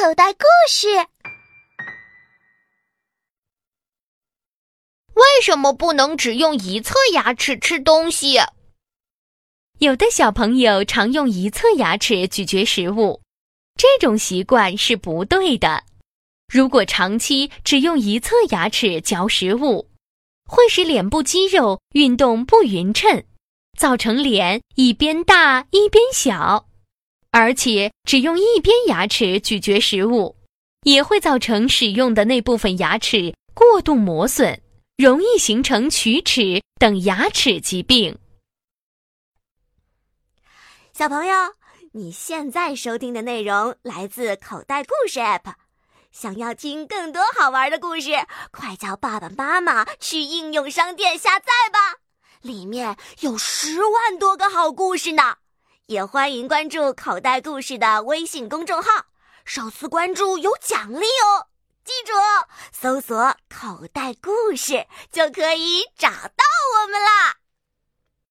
口袋故事。为什么不能只用一侧牙齿吃东西？有的小朋友常用一侧牙齿咀嚼食物，这种习惯是不对的。如果长期只用一侧牙齿嚼食物，会使脸部肌肉运动不匀称，造成脸一边大一边小。而且，只用一边牙齿咀嚼食物，也会造成使用的那部分牙齿过度磨损，容易形成龋齿等牙齿疾病。小朋友，你现在收听的内容来自口袋故事 App。想要听更多好玩的故事，快叫爸爸妈妈去应用商店下载吧，里面有十万多个好故事呢。也欢迎关注口袋故事的微信公众号，首次关注有奖励哦。记住，搜索“口袋故事”就可以找到我们。